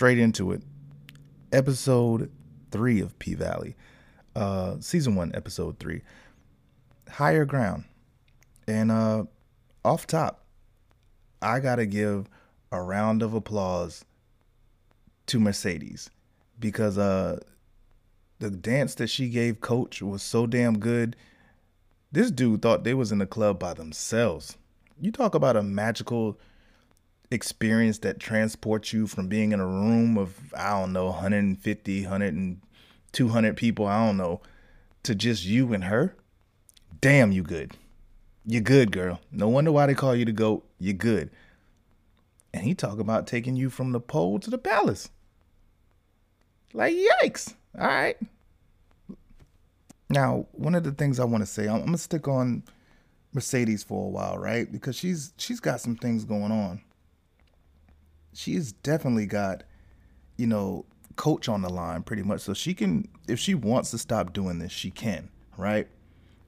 straight into it. Episode three of P Valley, uh, season one, episode three, higher ground, and uh, off top, I gotta give a round of applause to Mercedes because uh, the dance that she gave Coach was so damn good. This dude thought they was in the club by themselves. You talk about a magical experience that transports you from being in a room of I don't know 150, 100 and 200 people, I don't know, to just you and her. Damn, you good. You good, girl. No wonder why they call you the goat. You good. And he talk about taking you from the pole to the palace. Like yikes. All right. Now, one of the things I want to say, I'm, I'm gonna stick on Mercedes for a while, right? Because she's she's got some things going on she's definitely got, you know, coach on the line pretty much. So she can, if she wants to stop doing this, she can, right?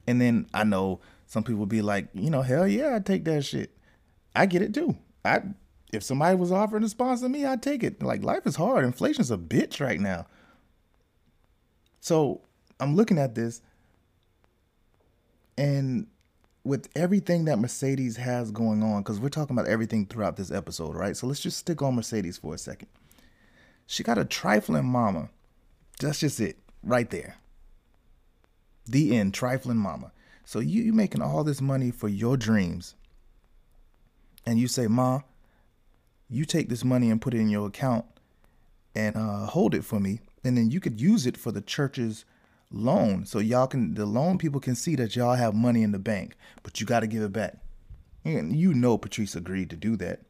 And then I know some people be like, you know, hell yeah, I take that shit. I get it too. I if somebody was offering to sponsor me, I'd take it. Like life is hard. Inflation's a bitch right now. So I'm looking at this and with everything that Mercedes has going on, because we're talking about everything throughout this episode, right? So let's just stick on Mercedes for a second. She got a trifling mama. That's just it, right there. The end, trifling mama. So you you making all this money for your dreams, and you say, "Ma, you take this money and put it in your account, and uh, hold it for me, and then you could use it for the church's loan. So y'all can the loan people can see that y'all have money in the bank but you got to give it back. And you know patrice agreed to do that.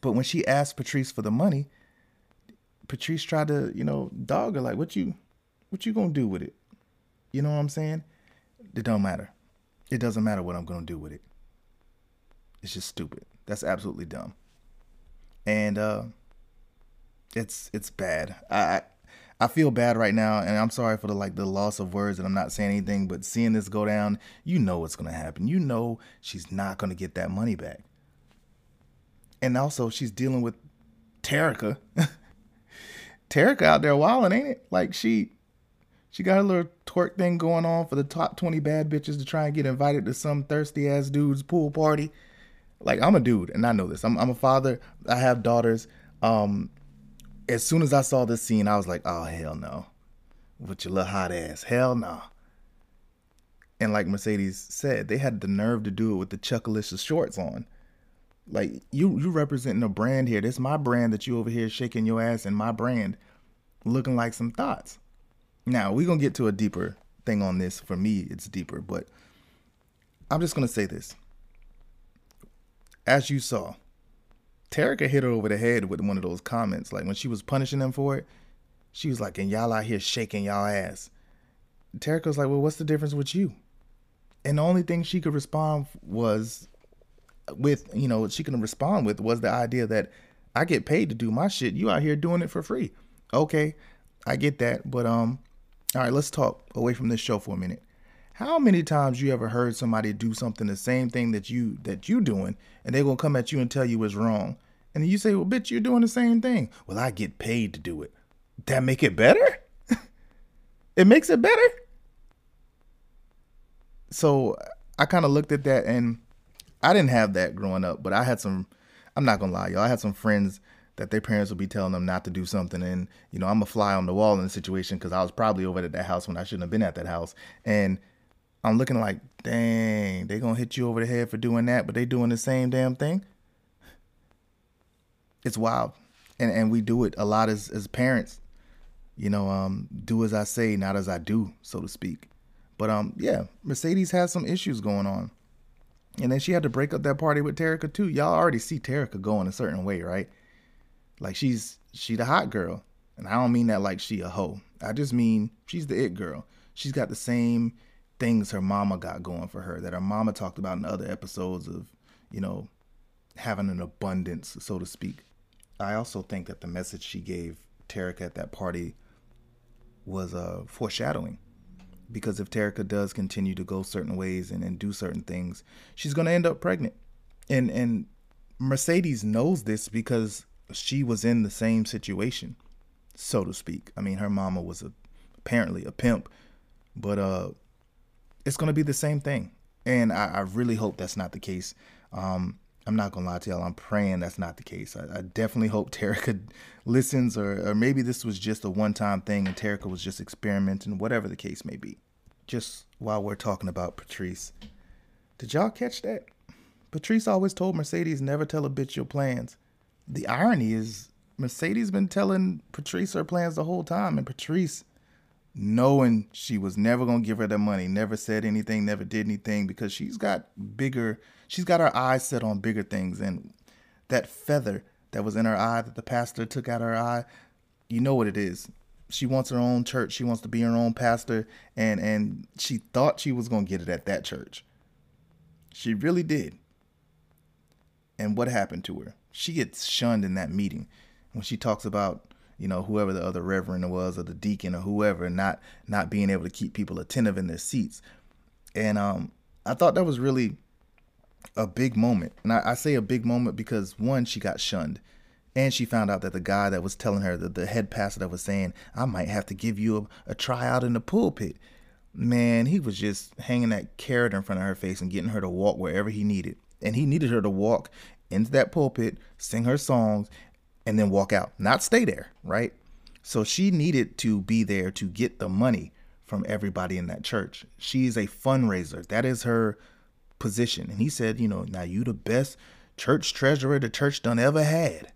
But when she asked patrice for the money patrice tried to you know dog her like what you what you gonna do with it? You know what i'm saying? It don't matter. It doesn't matter what i'm gonna do with it. It's just stupid. That's absolutely dumb. And uh it's it's bad. I I feel bad right now, and I'm sorry for the like the loss of words, and I'm not saying anything, but seeing this go down, you know what's gonna happen. You know she's not gonna get that money back. And also, she's dealing with Terica. Terica out there wilding, ain't it? Like she, she got a little twerk thing going on for the top 20 bad bitches to try and get invited to some thirsty ass dude's pool party. Like I'm a dude, and I know this. I'm, I'm a father. I have daughters. Um, as soon as I saw this scene, I was like, oh hell no. With your little hot ass. Hell no. And like Mercedes said, they had the nerve to do it with the Chuckalicious shorts on. Like you you representing a brand here. This my brand that you over here shaking your ass in my brand, looking like some thoughts. Now we gonna get to a deeper thing on this. For me, it's deeper, but I'm just gonna say this. As you saw, Terica hit her over the head with one of those comments. Like when she was punishing them for it, she was like, and y'all out here shaking y'all ass. Terica was like, well, what's the difference with you? And the only thing she could respond was with, you know, she could respond with was the idea that I get paid to do my shit. You out here doing it for free. Okay, I get that. But um, all right, let's talk away from this show for a minute. How many times you ever heard somebody do something the same thing that you that you doing, and they gonna come at you and tell you it's wrong, and then you say, "Well, bitch, you're doing the same thing." Well, I get paid to do it. That make it better? it makes it better. So I kind of looked at that, and I didn't have that growing up, but I had some. I'm not gonna lie, y'all. I had some friends that their parents would be telling them not to do something, and you know, I'm a fly on the wall in the situation because I was probably over at that house when I shouldn't have been at that house, and I'm looking like, dang, they gonna hit you over the head for doing that, but they doing the same damn thing. It's wild, and and we do it a lot as as parents. You know, um, do as I say, not as I do, so to speak. But um, yeah, Mercedes has some issues going on, and then she had to break up that party with Terica too. Y'all already see Terica going a certain way, right? Like she's she the hot girl, and I don't mean that like she a hoe. I just mean she's the it girl. She's got the same things her mama got going for her that her mama talked about in other episodes of, you know, having an abundance, so to speak. I also think that the message she gave Terica at that party was uh, foreshadowing. Because if Terica does continue to go certain ways and, and do certain things, she's going to end up pregnant. And and Mercedes knows this because she was in the same situation, so to speak. I mean, her mama was a, apparently a pimp, but uh, it's gonna be the same thing, and I, I really hope that's not the case. Um, I'm not gonna lie to y'all. I'm praying that's not the case. I, I definitely hope Terica listens, or, or maybe this was just a one-time thing, and Terica was just experimenting, whatever the case may be. Just while we're talking about Patrice, did y'all catch that? Patrice always told Mercedes never tell a bitch your plans. The irony is Mercedes been telling Patrice her plans the whole time, and Patrice, knowing she was never gonna give her the money, never said anything, never did anything because she's got bigger she's got her eyes set on bigger things. And that feather that was in her eye that the pastor took out of her eye you know what it is. She wants her own church. She wants to be her own pastor. And and she thought she was going to get it at that church. She really did. And what happened to her? She gets shunned in that meeting when she talks about you know whoever the other reverend was or the deacon or whoever not not being able to keep people attentive in their seats and um i thought that was really a big moment. And I, I, say a big moment because one, she got shunned. And she found out that the guy that was telling her, that the head pastor that was saying, I might have to give you a, a tryout in the pulpit. Man, he was just hanging that carrot in front of her face and getting her to walk wherever he needed. And he needed her to walk into that pulpit, sing her songs, and then walk out, not stay there, right? So she needed to be there to get the money from everybody in that church. She's a fundraiser. That is her position. And he said, you know, now you the best church treasurer the church done ever had.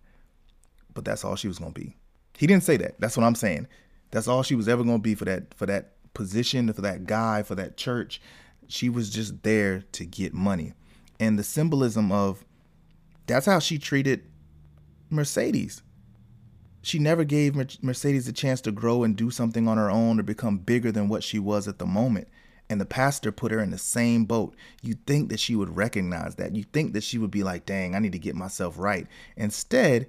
But that's all she was gonna be. He didn't say that. That's what I'm saying. That's all she was ever gonna be for that for that position, for that guy, for that church. She was just there to get money. And the symbolism of that's how she treated Mercedes. She never gave Mercedes a chance to grow and do something on her own or become bigger than what she was at the moment and the pastor put her in the same boat, you'd think that she would recognize that. You think that she would be like, dang, I need to get myself right. Instead,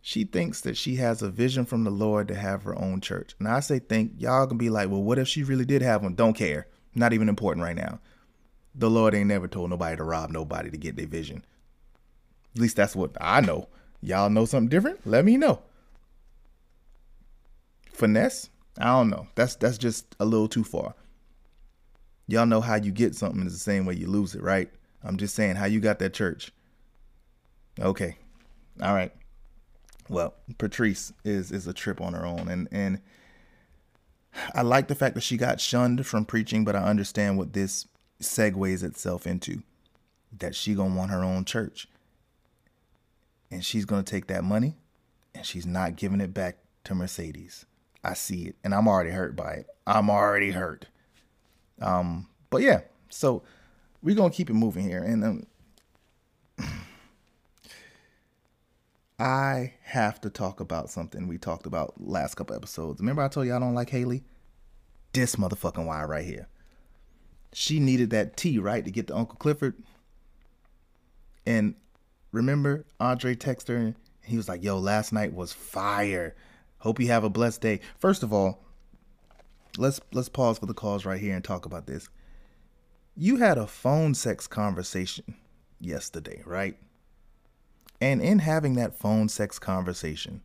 she thinks that she has a vision from the Lord to have her own church. And I say, think, y'all can be like, well, what if she really did have one? Don't care. Not even important right now. The Lord ain't never told nobody to rob nobody to get their vision. At least that's what I know. Y'all know something different? Let me know. Finesse? I don't know. That's that's just a little too far. Y'all know how you get something is the same way you lose it, right? I'm just saying how you got that church. Okay. All right. Well, Patrice is is a trip on her own and and I like the fact that she got shunned from preaching, but I understand what this segues itself into. That she gonna want her own church. And she's gonna take that money and she's not giving it back to Mercedes. I see it. And I'm already hurt by it. I'm already hurt. Um, but yeah, so we're gonna keep it moving here, and um, I have to talk about something we talked about last couple episodes. Remember I told you I don't like Haley? This motherfucking wire right here. She needed that tea, right, to get to Uncle Clifford. And remember, Andre texted her and he was like, yo, last night was fire. Hope you have a blessed day. First of all, let's let's pause for the calls right here and talk about this. You had a phone sex conversation yesterday, right? And in having that phone sex conversation,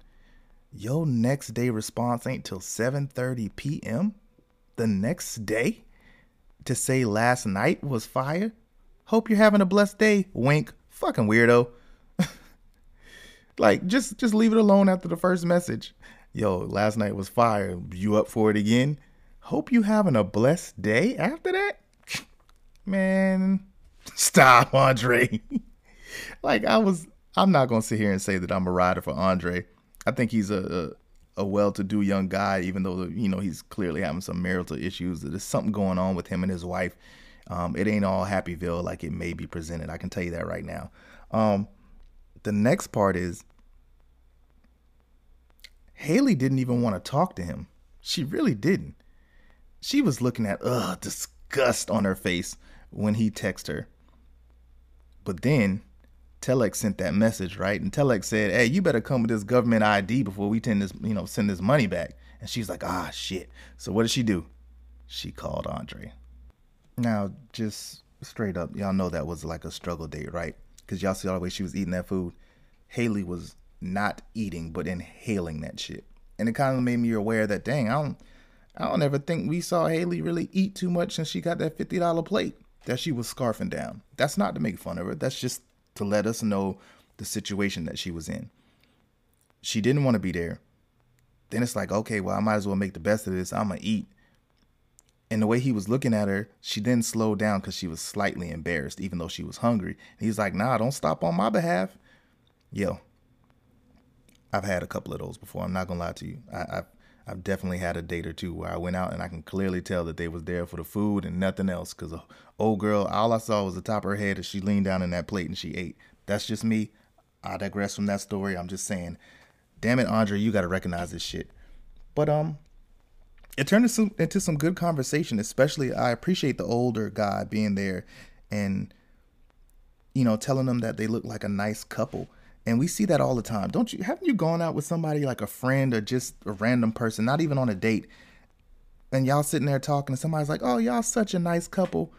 your next day response ain't till 7:30 p.m. the next day to say last night was fire. Hope you're having a blessed day. Wink. Fucking weirdo. Like just just leave it alone after the first message. Yo, last night was fire. You up for it again? Hope you having a blessed day after that. Man, stop, Andre. like I was I'm not gonna sit here and say that I'm a rider for Andre. I think he's a, a, a well-to-do young guy, even though you know he's clearly having some marital issues. There's something going on with him and his wife. Um, it ain't all Happyville like it may be presented. I can tell you that right now. Um, the next part is Haley didn't even want to talk to him. She really didn't she was looking at ugh disgust on her face when he texted her. But then Telex sent that message, right? And Telex said, "Hey, you better come with this government ID before we send this, you know, send this money back." And she's like, "Ah, shit." So what did she do? She called Andre. Now, just straight up, y'all know that was like a struggle date, right? Because y'all see all the way she was eating that food. Haley was not eating but inhaling that shit. And it kind of made me aware that dang, I don't I don't ever think we saw Haley really eat too much since she got that $50 plate that she was scarfing down. That's not to make fun of her. That's just to let us know the situation that she was in. She didn't want to be there. Then it's like, okay, well, I might as well make the best of this. I'm to eat. And the way he was looking at her, she didn't slow down because she was slightly embarrassed, even though she was hungry. And he's like, nah, don't stop on my behalf. Yo, I've had a couple of those before. I'm not to lie to you. I, have I've definitely had a date or two where I went out and I can clearly tell that they was there for the food and nothing else. Cause a old girl, all I saw was the top of her head as she leaned down in that plate and she ate. That's just me. I digress from that story. I'm just saying, damn it, Andre, you got to recognize this shit. But um, it turned into some, into some good conversation. Especially, I appreciate the older guy being there and you know telling them that they look like a nice couple and we see that all the time. Don't you haven't you gone out with somebody like a friend or just a random person, not even on a date, and y'all sitting there talking and somebody's like, "Oh, y'all such a nice couple."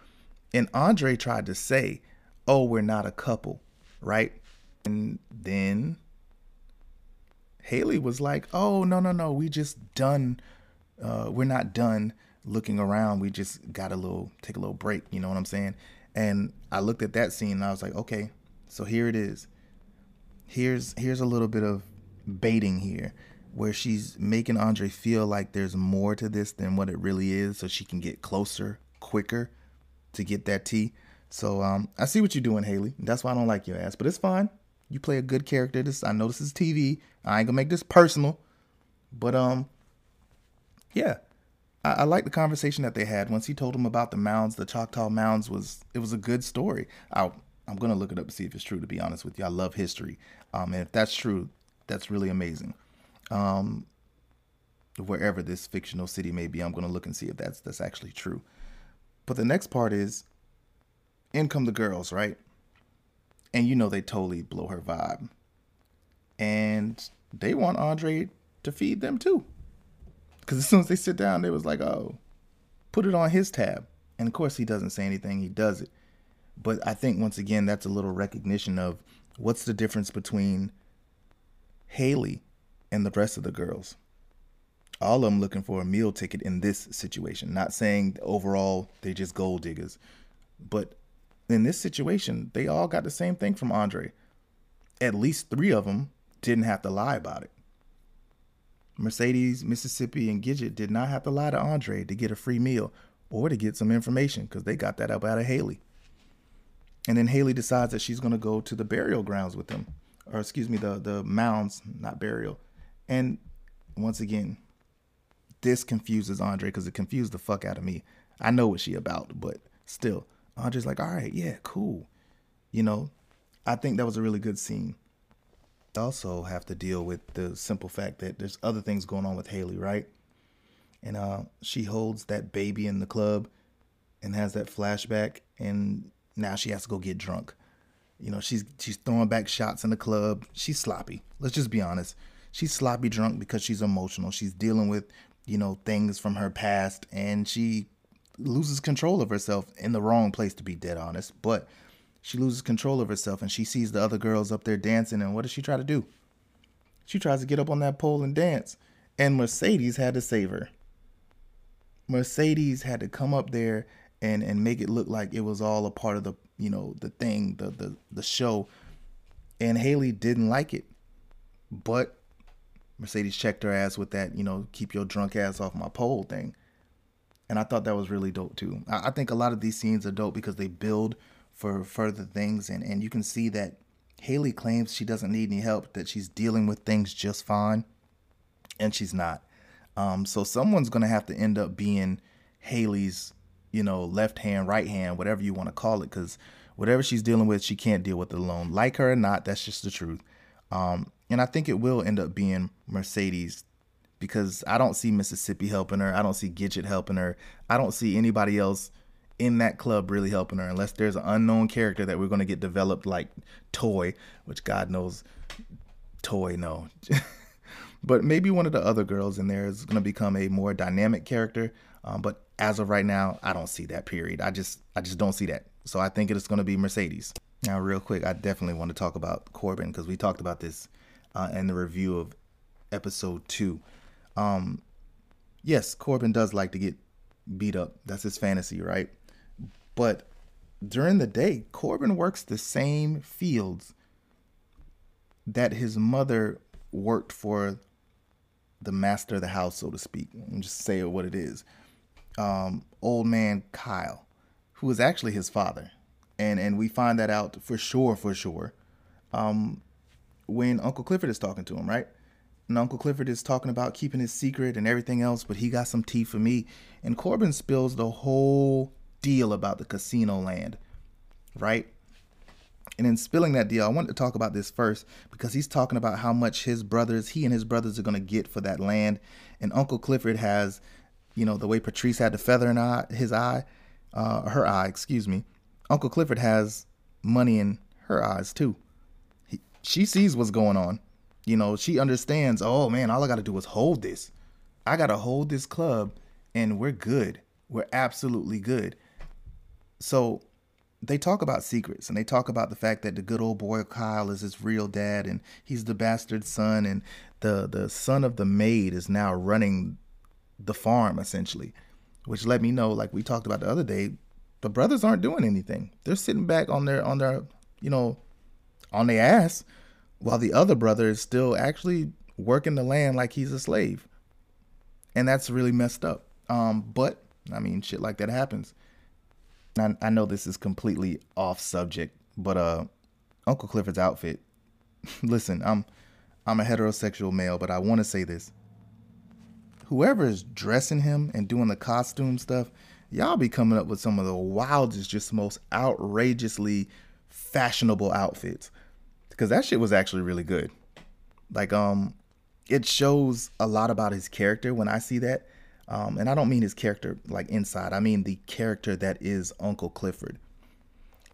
And Andre tried to say, "Oh, we're not a couple." Right? And then Haley was like, "Oh, no, no, no. We just done uh we're not done looking around. We just got a little take a little break, you know what I'm saying?" And I looked at that scene and I was like, "Okay, so here it is." here's here's a little bit of baiting here where she's making Andre feel like there's more to this than what it really is so she can get closer quicker to get that tea. So um, I see what you're doing, Haley. That's why I don't like your ass, but it's fine. You play a good character. This I know this is TV. I ain't gonna make this personal, but um, yeah, I, I like the conversation that they had. Once he told him about the mounds, the Choctaw mounds was it was a good story. I I'm gonna look it up to see if it's true. To be honest with you, I love history. Um, and if that's true, that's really amazing. Um, wherever this fictional city may be, I'm to look and see if that's that's actually true. But the next part is, in come the girls, right? And you know they totally blow her vibe, and they want Andre to feed them too. Because as soon as they sit down, they was like, "Oh, put it on his tab." And of course, he doesn't say anything. He does it. But I think once again, that's a little recognition of what's the difference between Haley and the rest of the girls? All of them looking for a meal ticket in this situation. Not saying overall they're just gold diggers, but in this situation, they all got the same thing from Andre. At least three of them didn't have to lie about it. Mercedes, Mississippi, and Gidget did not have to lie to Andre to get a free meal or to get some information because they got that up out of Haley. And then Haley decides that she's going to go to the burial grounds with them, or excuse me, the the mounds, not burial. And once again, this confuses Andre because it confused the fuck out of me. I know what she about, but still, Andre's like, all right, yeah, cool. You know, I think that was a really good scene. Also, have to deal with the simple fact that there's other things going on with Haley, right? And uh, she holds that baby in the club and has that flashback, and now she has to go get drunk. You know, she's she's throwing back shots in the club. She's sloppy. Let's just be honest. She's sloppy drunk because she's emotional. She's dealing with, you know, things from her past and she loses control of herself in the wrong place to be dead honest, but she loses control of herself and she sees the other girls up there dancing and what does she try to do? She tries to get up on that pole and dance. And Mercedes had to save her. Mercedes had to come up there and and make it look like it was all a part of the you know the thing the the the show and Haley didn't like it but Mercedes checked her ass with that you know keep your drunk ass off my pole thing and I thought that was really dope too I, I think a lot of these scenes are dope because they build for further things and and you can see that Haley claims she doesn't need any help that she's dealing with things just fine and she's not um so someone's gonna have to end up being Haley's you know, left hand, right hand, whatever you want to call it, because whatever she's dealing with, she can't deal with it alone. Like her or not, that's just the truth. Um, and I think it will end up being Mercedes because I don't see Mississippi helping her. I don't see Gidget helping her. I don't see anybody else in that club really helping her unless there's an unknown character that we're going to get developed like Toy, which God knows Toy, no. but maybe one of the other girls in there is going to become a more dynamic character. Um, but as of right now, I don't see that period. I just I just don't see that. So I think it's going to be Mercedes. Now, real quick, I definitely want to talk about Corbin because we talked about this uh, and the review of episode two. Um, yes, Corbin does like to get beat up. That's his fantasy, right? But during the day, Corbin works the same fields that his mother worked for the master of the house, so to speak. And just say what it is. Um, old man Kyle, who is actually his father, and and we find that out for sure, for sure, um, when Uncle Clifford is talking to him, right? And Uncle Clifford is talking about keeping his secret and everything else, but he got some tea for me. And Corbin spills the whole deal about the casino land, right? And in spilling that deal, I wanted to talk about this first because he's talking about how much his brothers, he and his brothers are going to get for that land. And Uncle Clifford has, you know, the way Patrice had the feather in his eye, uh, her eye, excuse me. Uncle Clifford has money in her eyes too. He, she sees what's going on. You know, she understands, oh man, all I got to do is hold this. I got to hold this club and we're good. We're absolutely good. So they talk about secrets and they talk about the fact that the good old boy Kyle is his real dad and he's the bastard son and the the son of the maid is now running the farm essentially. Which let me know like we talked about the other day the brothers aren't doing anything. They're sitting back on their on their you know on their ass while the other brother is still actually working the land like he's a slave. And that's really messed up. Um but i mean shit like that happens I, I know this is completely off subject, but uh, Uncle Clifford's outfit. Listen, I'm I'm a heterosexual male, but I want to say this. Whoever is dressing him and doing the costume stuff, y'all be coming up with some of the wildest, just most outrageously fashionable outfits. Because that shit was actually really good. Like, um, it shows a lot about his character when I see that. Um, and I don't mean his character like inside, I mean the character that is Uncle Clifford.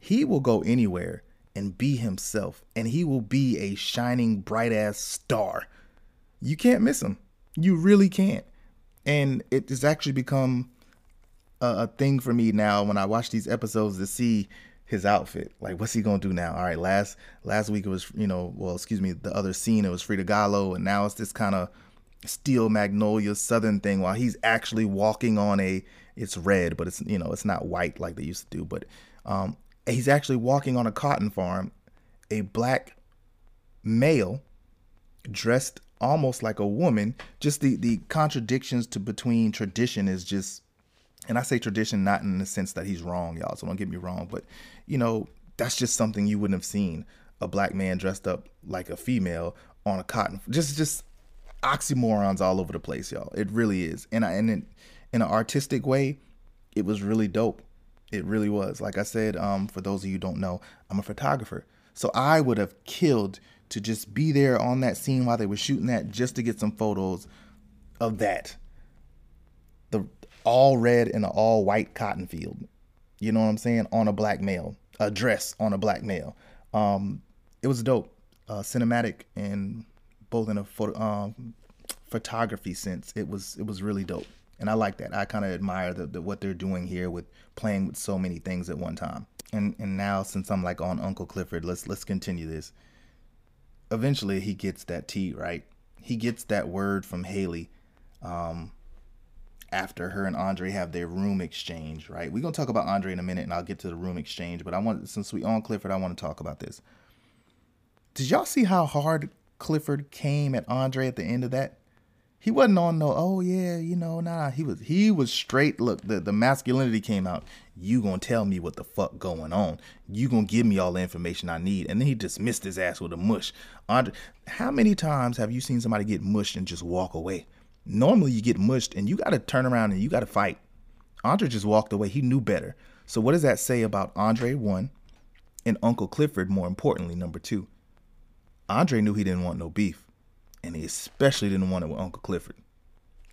He will go anywhere and be himself, and he will be a shining, bright ass star. You can't miss him. You really can't. And it has actually become a, a thing for me now when I watch these episodes to see his outfit. Like, what's he gonna do now? All right, last last week it was, you know, well, excuse me, the other scene it was Frida Kahlo, and now it's this kind of steel magnolia southern thing while he's actually walking on a it's red but it's you know it's not white like they used to do but um, he's actually walking on a cotton farm a black male dressed almost like a woman. Just the the contradictions to between tradition is just and I say tradition not in the sense that he's wrong y'all so don't get me wrong but you know that's just something you wouldn't have seen a black man dressed up like a female on a cotton just just oxymorons all over the place, y'all. It really is. And I, and in, in an artistic way, it was really dope. It really was. Like I said, um, for those of you who don't know, I'm a photographer. So I would have killed to just be there on that scene while they were shooting that just to get some photos of that. The all red and an all white cotton field. You know what I'm saying? On a black male. A dress on a black male. Um, it was dope. Uh, cinematic and in a photo, um, photography sense. It was it was really dope, and I like that. I kind of admire the, the, what they're doing here with playing with so many things at one time. And and now since I'm like on Uncle Clifford, let's let's continue this. Eventually, he gets that tea right. He gets that word from Haley. Um, after her and Andre have their room exchange, right? We're gonna talk about Andre in a minute, and I'll get to the room exchange. But I want, since we on Clifford, I want to talk about this. Did y'all see how hard Clifford came at Andre at the end of that, he wasn't on no, oh yeah, you know, nah. He was he was straight. Look, the, the masculinity came out. You gonna tell me what the fuck going on. You gonna give me all the information I need. And then he dismissed his ass with a mush. Andre, how many times have you seen somebody get mushed and just walk away? Normally you get mushed and you gotta turn around and you gotta fight. Andre just walked away. He knew better. So what does that say about Andre one and Uncle Clifford, more importantly, number two? Andre knew he didn't want no beef, and he especially didn't want it with Uncle Clifford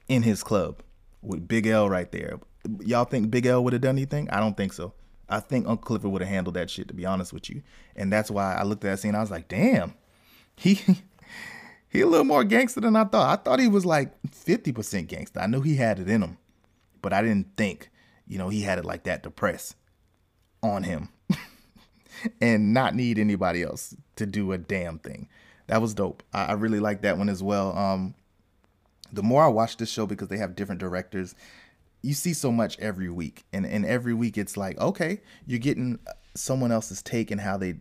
in his club with Big L right there. Y'all think Big L would have done anything? I don't think so. I think Uncle Clifford would have handled that shit, to be honest with you. And that's why I looked at that scene. I was like, damn, he he a little more gangster than I thought. I thought he was like 50% gangster. I knew he had it in him, but I didn't think, you know, he had it like that to press on him and not need anybody else to do a damn thing. that was dope. I, I really like that one as well. Um, the more I watch this show because they have different directors, you see so much every week, and and every week it's like okay, you're getting someone else's take and how they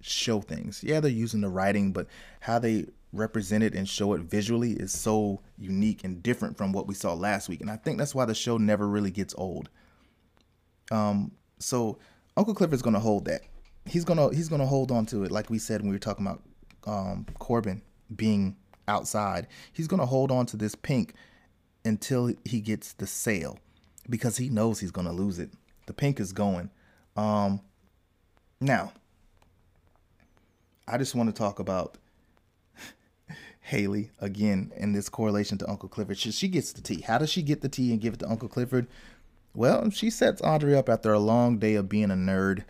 show things. Yeah, they're using the writing, but how they represent it and show it visually is so unique and different from what we saw last week. And I think that's why the show never really gets old. Um, so Uncle Clifford's gonna hold that. He's gonna he's gonna hold on to it, like we said when we were talking about um, Corbin being outside. He's gonna hold on to this pink until he gets the sale because he knows he's gonna lose it. The pink is going. Um, now, I just want to talk about Haley again in this correlation to Uncle Clifford. She, she gets the tea. How does she get the tea and give it to Uncle Clifford? Well, she sets Andre up after a long day of being a nerd.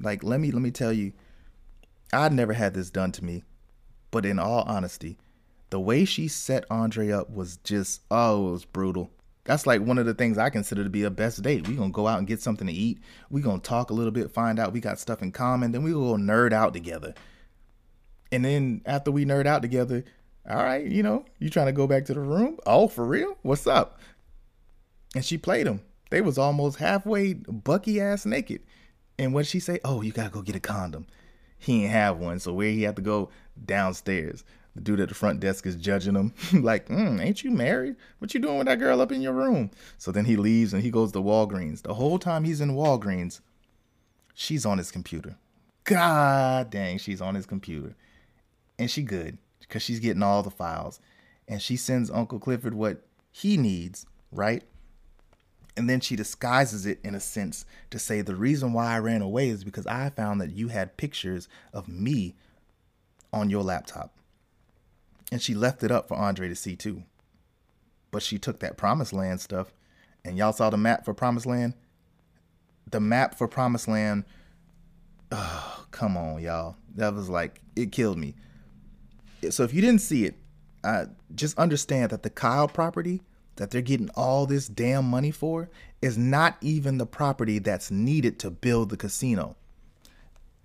Like, let me let me tell you, I'd never had this done to me. But in all honesty, the way she set Andre up was just oh, it was brutal. That's like one of the things I consider to be a best date. We gonna go out and get something to eat. We gonna talk a little bit, find out we got stuff in common. Then we go nerd out together. And then after we nerd out together, all right, you know, you trying to go back to the room? Oh, for real? What's up? And she played him. They was almost halfway bucky ass naked. And what did she say? Oh, you gotta go get a condom. He ain't have one, so where he had to go downstairs. The dude at the front desk is judging him, like, mm, ain't you married? What you doing with that girl up in your room? So then he leaves and he goes to Walgreens. The whole time he's in Walgreens, she's on his computer. God dang, she's on his computer. And she good because she's getting all the files. And she sends Uncle Clifford what he needs, right? And then she disguises it in a sense to say the reason why I ran away is because I found that you had pictures of me on your laptop. And she left it up for Andre to see too. But she took that Promised Land stuff, and y'all saw the map for Promised Land? The map for Promised Land, oh, come on, y'all. That was like, it killed me. So if you didn't see it, uh, just understand that the Kyle property that they're getting all this damn money for is not even the property that's needed to build the casino.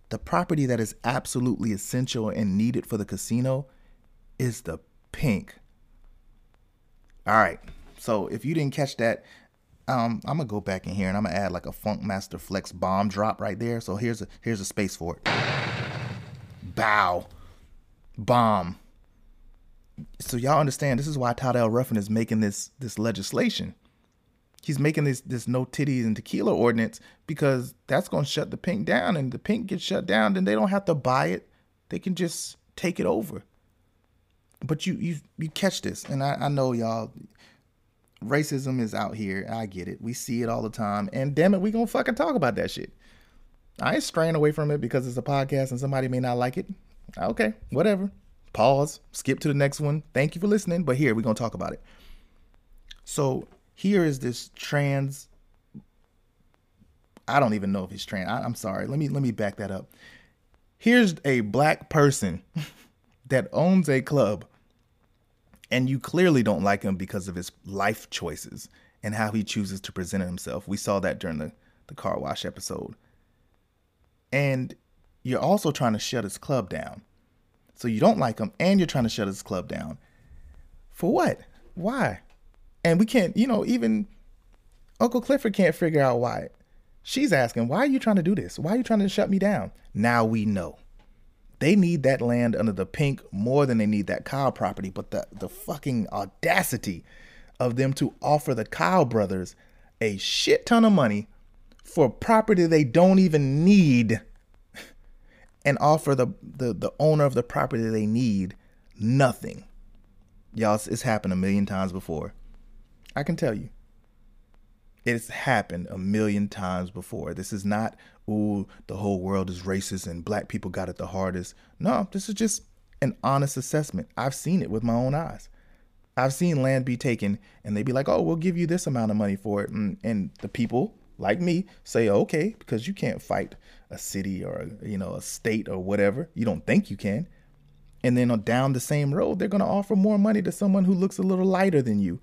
The property that is absolutely essential and needed for the casino is the pink. All right. So if you didn't catch that, um, I'm gonna go back in here and I'm gonna add like a Funkmaster Flex bomb drop right there. So here's a here's a space for it. Bow, bomb. So y'all understand this is why Tidwell Ruffin is making this this legislation. He's making this this no titties and tequila ordinance because that's gonna shut the pink down, and the pink gets shut down, then they don't have to buy it. They can just take it over but you you you catch this, and I, I know y'all. Racism is out here. I get it. We see it all the time, and damn it, we gonna fucking talk about that shit. I ain't straying away from it because it's a podcast and somebody may not like it. Okay, whatever. Pause. Skip to the next one. Thank you for listening. But here we're gonna talk about it. So here is this trans. I don't even know if he's trans. I, I'm sorry. Let me let me back that up. Here's a black person that owns a club and you clearly don't like him because of his life choices and how he chooses to present himself. We saw that during the, the car wash episode. And you're also trying to shut his club down. So you don't like them and you're trying to shut this club down. For what? Why? And we can't, you know, even Uncle Clifford can't figure out why. She's asking, why are you trying to do this? Why are you trying to shut me down? Now we know. They need that land under the pink more than they need that Kyle property. But the, the fucking audacity of them to offer the Kyle brothers a shit ton of money for property they don't even need and offer the, the, the owner of the property they need nothing. Y'all, it's, happened a million times before. I can tell you. It's happened a million times before. This is not, ooh, the whole world is racist and black people got it the hardest. No, this is just an honest assessment. I've seen it with my own eyes. I've seen land be taken and they be like, oh, we'll give you this amount of money for it. And, and the people like me say, okay, because you can't fight a city or, you know, a state or whatever. You don't think you can. And then down the same road, they're going to offer more money to someone who looks a little lighter than you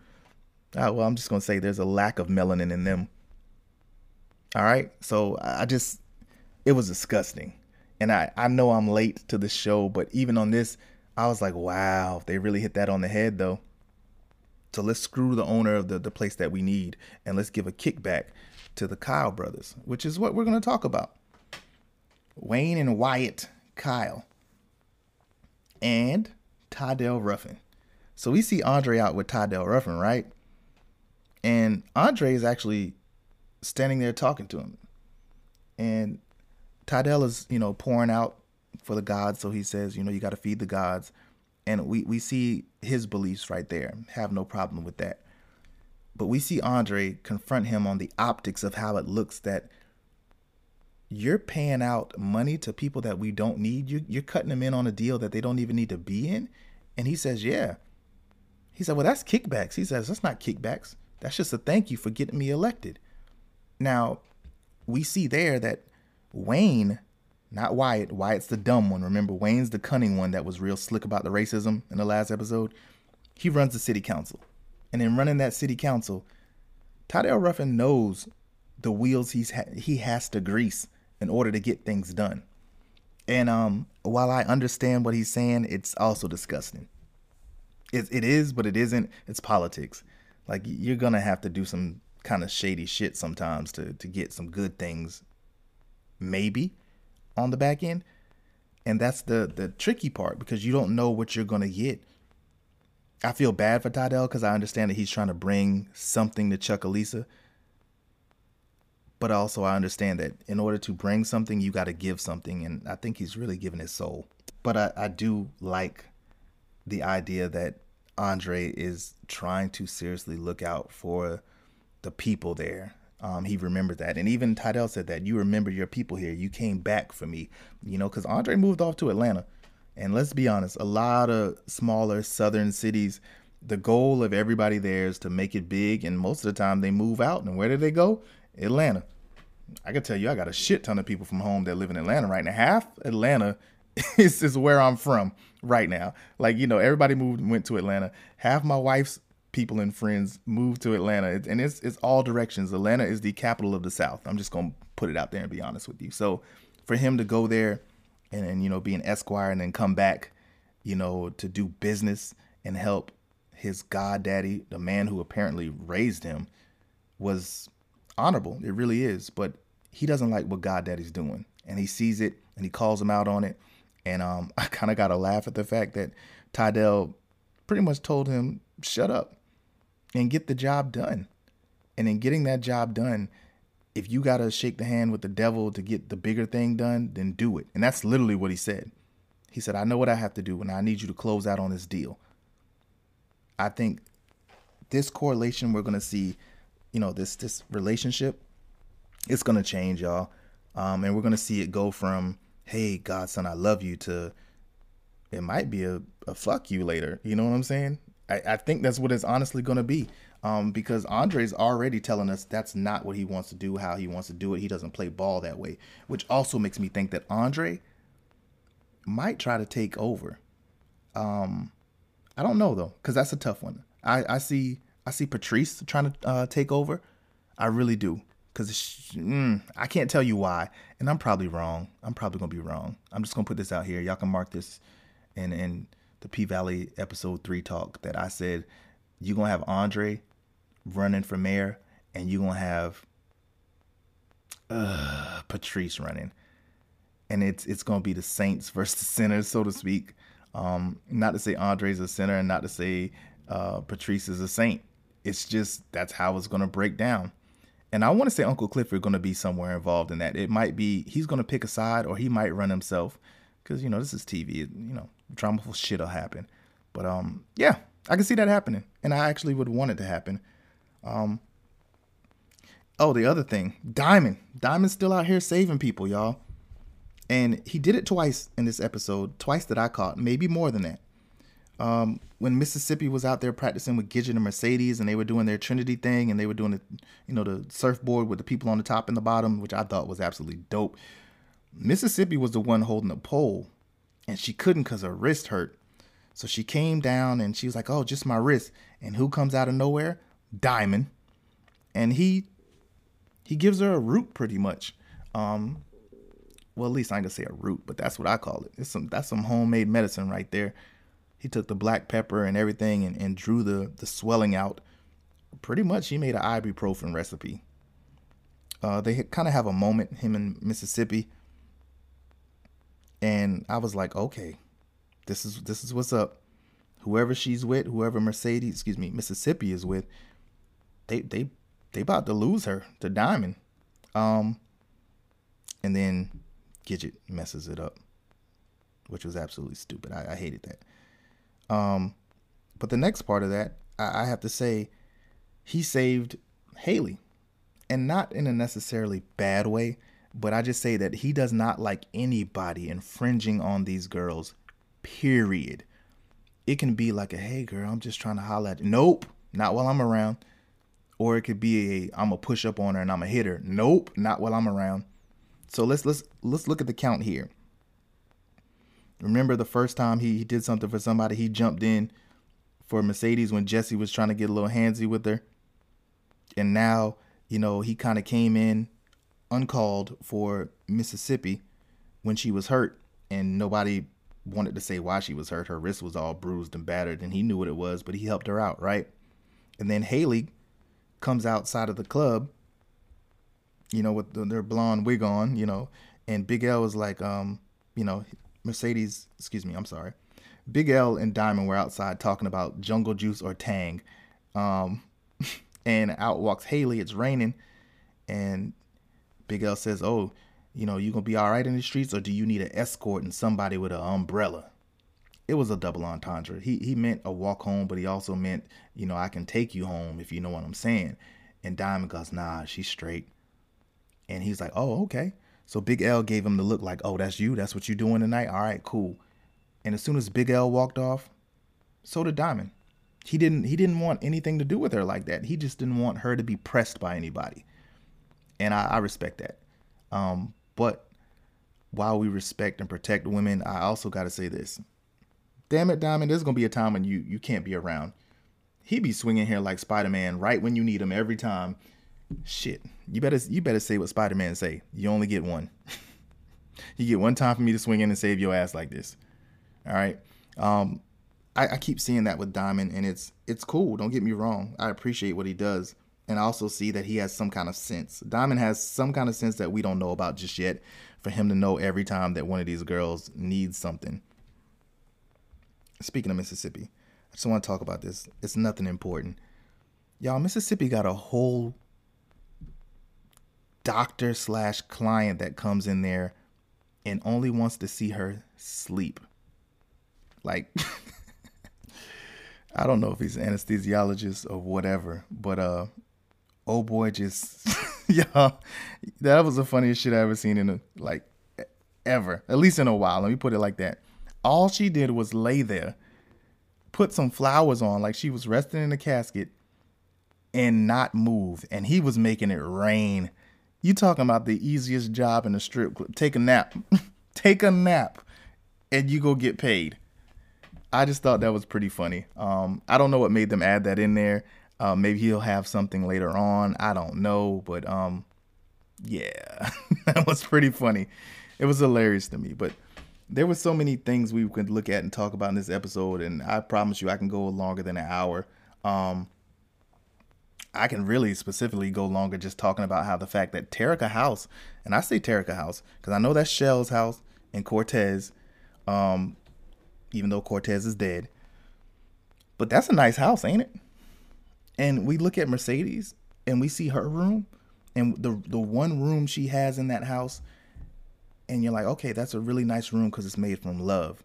uh, well, I'm just gonna say there's a lack of melanin in them. All right, so I just it was disgusting, and I I know I'm late to the show, but even on this, I was like, wow, they really hit that on the head though. So let's screw the owner of the, the place that we need and let's give a kickback to the Kyle brothers, which is what we're going to talk about. Wayne and Wyatt Kyle and Tidwell Ruffin. So we see Andre out with Tidwell Ruffin, right? And Andre is actually standing there talking to him. And Tidwell is, you know, pouring out for the gods. So he says, you know, you got to feed the gods. And we, we see his beliefs right there. Have no problem with that. But we see Andre confront him on the optics of how it looks that you're paying out money to people that we don't need. You, you're cutting them in on a deal that they don't even need to be in. And he says, yeah. He said, well, that's kickbacks. He says, that's not kickbacks. That's just a thank you for getting me elected. Now, we see there that Wayne, not Wyatt, Wyatt's the dumb one. Remember, Wayne's the cunning one that was real slick about the racism in the last episode. He runs the city council. And in running that city council, Tidwell Ruffin knows the wheels he's ha- he has to grease in order to get things done. And um, while I understand what he's saying, it's also disgusting. It, it is, but it isn't. It's politics. Like you're gonna have to do some kind of shady shit sometimes to to get some good things, maybe, on the back end. And that's the the tricky part because you don't know what you're gonna get. I feel bad for Tidwell because I understand that he's trying to bring something to Chucalissa but also I understand that in order to bring something, you got to give something, and I think he's really given his soul. But I, I do like the idea that Andre is trying to seriously look out for the people there. Um, he remembered that, and even Tidwell said that you remember your people here. You came back for me, you know, because Andre moved off to Atlanta, and let's be honest, a lot of smaller southern cities. The goal of everybody there is to make it big, and most of the time they move out. And where do they go? Atlanta. I can tell you, I got a shit ton of people from home that live in Atlanta right now. Half Atlanta is, is where I'm from right now. Like, you know, everybody moved went to Atlanta. Half my wife's people and friends moved to Atlanta. And it's it's all directions. Atlanta is the capital of the South. I'm just gonna put it out there and be honest with you. So for him to go there and, and you know, be an esquire and then come back, you know, to do business and help his god daddy, the man who apparently raised him, was honorable. It really is. But he doesn't like what God Daddy's doing. And he sees it and he calls him out on it. And um, I kind of got to laugh at the fact that Tidwell pretty much told him, shut up and get the job done. And in getting that job done, if you got to shake the hand with the devil to get the bigger thing done, then do it. And that's literally what he said. He said, I know what I have to do, and I need you to close out on this deal. I think this correlation we're going to see you know this this relationship it's gonna change y'all um, and we're gonna see it go from hey godson i love you to it might be a, a fuck you later you know what i'm saying i, I think that's what it's honestly gonna be um, because andre's already telling us that's not what he wants to do how he wants to do it he doesn't play ball that way which also makes me think that andre might try to take over um, i don't know though because that's a tough one i i see I see Patrice trying to uh, take over. I really do. Because mm, I can't tell you why. And I'm probably wrong. I'm probably to be wrong. I'm just to put this out here. Y'all can mark this in, in the P Valley episode three talk that I said you're going to have Andre running for mayor and you're to have uh, Patrice running. And it's it's to be the Saints versus the Sinners, so to speak. Um, not to say Andre's a sinner and not to say uh, Patrice is a saint it's just that's how it's to break down. And I want to say Uncle Clifford going to be somewhere involved in that. It might be he's going to pick a side or he might run himself because you know this is TV. You know, dramaful shit'll happen. But um, yeah, I can see that happening, and I actually would want it to happen. Um. Oh, the other thing, Diamond. Diamond's still out here saving people, y'all. And he did it twice in this episode, twice that I caught, maybe more than that um, when Mississippi was out there practicing with Gidget and Mercedes, and they were doing their Trinity thing, and they were doing the, you know, the surfboard with the people on the top and the bottom, which I thought was absolutely dope. Mississippi was the one holding the pole, and she couldn't because her wrist hurt. So she came down and she was like, "Oh, just my wrist." And who comes out of nowhere? Diamond, and he he gives her a root pretty much. Um, well, at least I ain't gonna say a root, but that's what I call it. It's some that's some homemade medicine right there he took the black pepper and everything and, and drew the the swelling out. Pretty much, he made an ibuprofen recipe. Uh, they kind of have a moment, him and Mississippi, and I was like, okay, this is this is what's up. Whoever she's with, whoever Mercedes, excuse me, Mississippi is with, they they they about to lose her to Diamond. Um, and then Gidget messes it up, which was absolutely stupid. I, I hated that. Um, but the next part of that, I, I have to say, he saved Hailey, and not in a necessarily bad way, but I just say that he does not like anybody infringing on these girls. Period. It can be like a hey girl, I'm just trying to holler at you. Nope, not while I'm around. Or it could be a I'm a push up on her and I'm a hit her. Nope, not while I'm around. So let's let's let's look at the count here. Remember the first time he, he did something for somebody, he jumped in for Mercedes when Jesse was trying to get a little handsy with her. And now, you know, he kind of came in uncalled for Mississippi when she was hurt and nobody wanted to say why she was hurt. Her wrist was all bruised and battered and he knew what it was, but he helped her out, right? And then Hailey comes outside of the club, you know, with the, their blonde wig on, you know, and Big L was like, um, you know, Mercedes, excuse me, I'm sorry. Big L and Diamond were outside talking about jungle juice or tang. Um, and out walks Hailey. It's raining. And Big L says, Oh, you know, you gonna be all right in the streets or do you need an escort and somebody with an umbrella? It was a double entendre. He he meant a walk home, but he also meant, you know, I can take you home if you know what I'm saying. And Diamond goes, nah, she's straight. And he's like, oh, okay. So Big L gave him the look like, oh, that's you. That's what you're doing tonight. All right, cool. And as soon as Big L walked off, so did Diamond. He didn't he didn't want anything to do with her like that. He just didn't want her to be pressed by anybody. And I, I respect that. Um, but while we respect and protect women, I also gotta say this. Damn it, Diamond, there's gonna be a time when you you can't be around. He be swinging here like Spider-Man right when you need him every time. Shit, you better you better say what Spider Man say. You only get one. you get one time for me to swing in and save your ass like this. All right. Um, I, I keep seeing that with Diamond, and it's it's cool. Don't get me wrong. I appreciate what he does, and I also see that he has some kind of sense. Diamond has some kind of sense that we don't know about just yet. For him to know every time that one of these girls needs something. Speaking of Mississippi, I just want to talk about this. It's nothing important. Y'all, Mississippi got a whole doctor slash client that comes in there and only wants to see her sleep. Like, I don't know if he's an anesthesiologist or whatever, but uh, oh boy, just yeah, that was the funniest shit I ever seen in a like ever, at least in a while. Let me put it like that. All she did was lay there, put some flowers on, like she was resting in a casket, and not move. And he was making it rain you talking about the easiest job in a strip club. Take a nap. Take a nap and you go get paid. I just thought that was pretty funny. Um, I don't know what made them add that in there. Uh, maybe he'll have something later on. I don't know, but um, yeah, that was pretty funny. It was hilarious to me. But there were so many things we could look at and talk about in this episode, and I promise you, I can go longer than an hour. Um, I can really specifically go longer just talking about how the fact that Terica House, and I say Terica House because I know that's Shell's house and Cortez, um, even though Cortez is dead. But that's a nice house, ain't it? And we look at Mercedes and we see her room and the the one room she has in that house, and you're like, okay, that's a really nice room because it's made from love.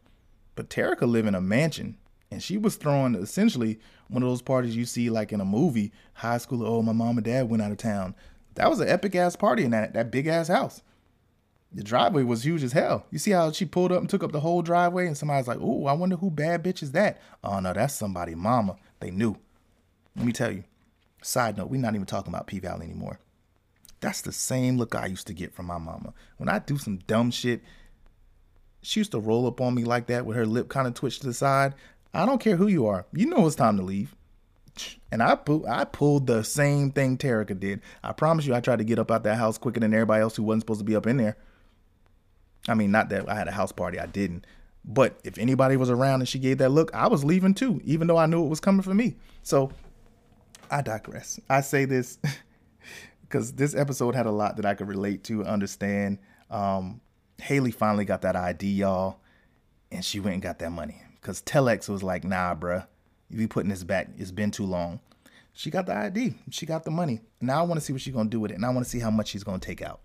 But Terica live in a mansion and she was throwing essentially one of those parties you see like in a movie, high school. Oh, my mom and dad went out of town. That was an epic ass party in that that big ass house. The driveway was huge as hell. You see how she pulled up and took up the whole driveway, and somebody's like, "Oh, I wonder who bad bitch is that?" Oh no, that's somebody mama. They knew. Let me tell you. Side note: We're not even talking about P Valley anymore. That's the same look I used to get from my mama when I do some dumb shit. She used to roll up on me like that with her lip kind of twitched to the side. I don't care who you are. You know it's time to leave. And I I pulled the same thing Terica did. I promise you, I tried to get up out that house quicker than everybody else who wasn't supposed to be up in there. I mean, not that I had a house party, I didn't. But if anybody was around and she gave that look, I was leaving too, even though I knew it was coming for me. So I digress. I say this because this episode had a lot that I could relate to, understand. Um, Hailey finally got that ID, y'all, and she went and got that money. Because Telex was like, nah, bruh, you be putting this back. It's been too long. She got the ID. She got the money. Now I want to see what she's to do with it. And I want to see how much she's to take out.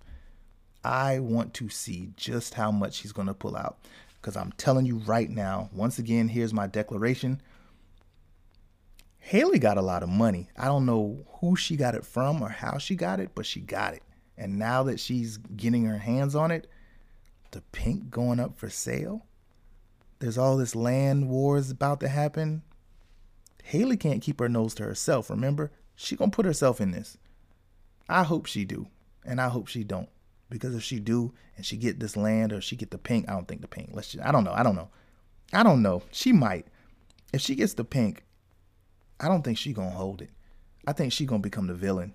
I want to see just how much she's to pull out. Because I'm telling you right now, once again, here's my declaration. Hailey got a lot of money. I don't know who she got it from or how she got it, but she got it. And now that she's getting her hands on it, the Pynk going up for sale. There's all this land wars about to happen. Hailey can't keep her nose to herself, remember? She gonna put herself in this. I hope she do, and I hope she don't. Because if she do and she get this land or she get the Pynk, I don't think the Pynk. Let's just, I don't know. I don't know. I don't know. She might. If she gets the Pynk, I don't think she gonna hold it. I think she gonna become the villain.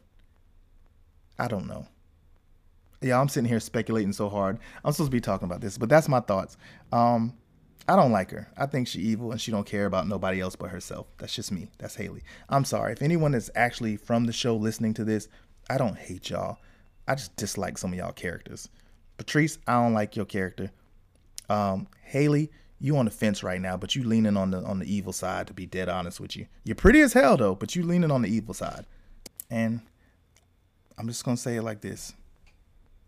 I don't know. Yeah, I'm sitting here speculating so hard. I'm supposed to be talking about this, but that's my thoughts. Um, I don't like her. I think she evil and she don't care about nobody else but herself. That's just me. That's Hailey. I'm sorry. If anyone is actually from the show listening to this, I don't hate y'all. I just dislike some of y'all characters. Patrice, I don't like your character. Um, Hailey, you on the fence right now, but you leaning on the on the evil side. To be dead honest with you, you're pretty as hell though, but you leaning on the evil side. And I'm just gonna say it like this: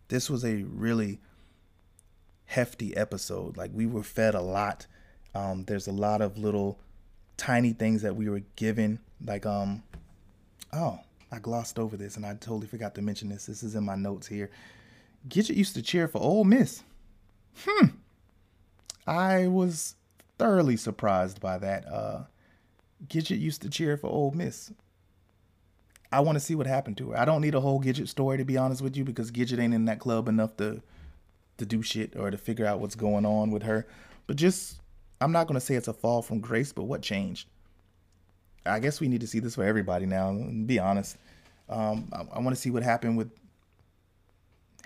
this was a really hefty episode. Like we were fed a lot. Um, there's a lot of little tiny things that we were given. Like um, oh, I glossed over this and I totally forgot to mention this. This is in my notes here. Gidget used to cheer for Ole Miss. Hmm. I was thoroughly surprised by that. Uh, Gidget used to cheer for Ole Miss. I want to see what happened to her. I don't need a whole Gidget story to be honest with you because Gidget ain't in that club enough to to do shit or to figure out what's going on with her. But just I'm not gonna say it's a fall from grace, but what changed? I guess we need to see this for everybody now. Be honest. Um, I, I want to see what happened with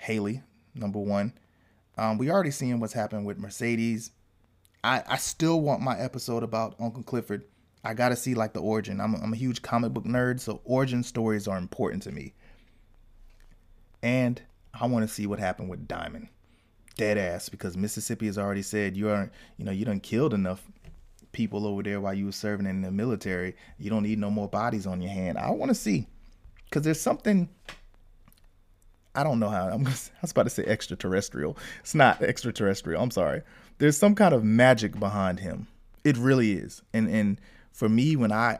Hailey, number one. Um, we already seen what's happened with Mercedes. I, I still want my episode about Uncle Clifford. I gotta see like the origin. I'm a, I'm a huge comic book nerd, so origin stories are important to me. And I want to see what happened with Diamond, dead ass, because Mississippi has already said you aren't, you know, you done killed enough people over there while you were serving in the military. You don't need no more bodies on your hand. I want to see, because there's something I don't know how I'm. I was about to say extraterrestrial. It's not extraterrestrial. I'm sorry. There's some kind of magic behind him. It really is. And and for me, when I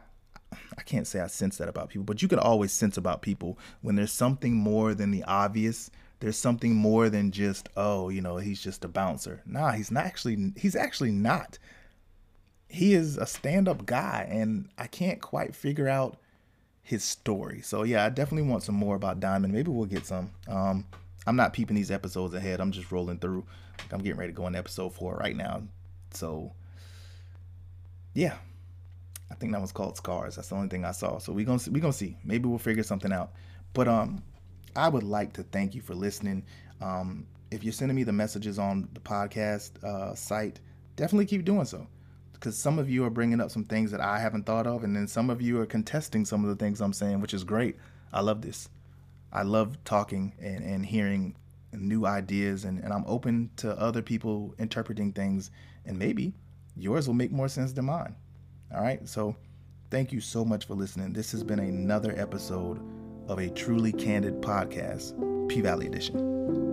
I can't say I sense that about people, but you can always sense about people when there's something more than the obvious. There's something more than just oh, you know, he's just a bouncer. Nah, he's not actually. He's actually not. He is a stand-up guy, and I can't quite figure out his story. So yeah, I definitely want some more about Diamond. Maybe we'll get some. Um, I'm not peeping these episodes ahead. I'm just rolling through. I'm getting ready to go into episode four right now. So yeah, I think that was called Scars. That's the only thing I saw. So we gonna see, we gonna see. Maybe we'll figure something out. But um, I would like to thank you for listening. Um, if you're sending me the messages on the podcast uh, site, definitely keep doing so because some of you are bringing up some things that I haven't thought of, and then some of you are contesting some of the things I'm saying, which is great. I love this. I love talking and, and hearing new ideas, and, and I'm open to other people interpreting things, and maybe yours will make more sense than mine. All right, so thank you so much for listening. This has been another episode of a truly candid podcast, P Valley Edition.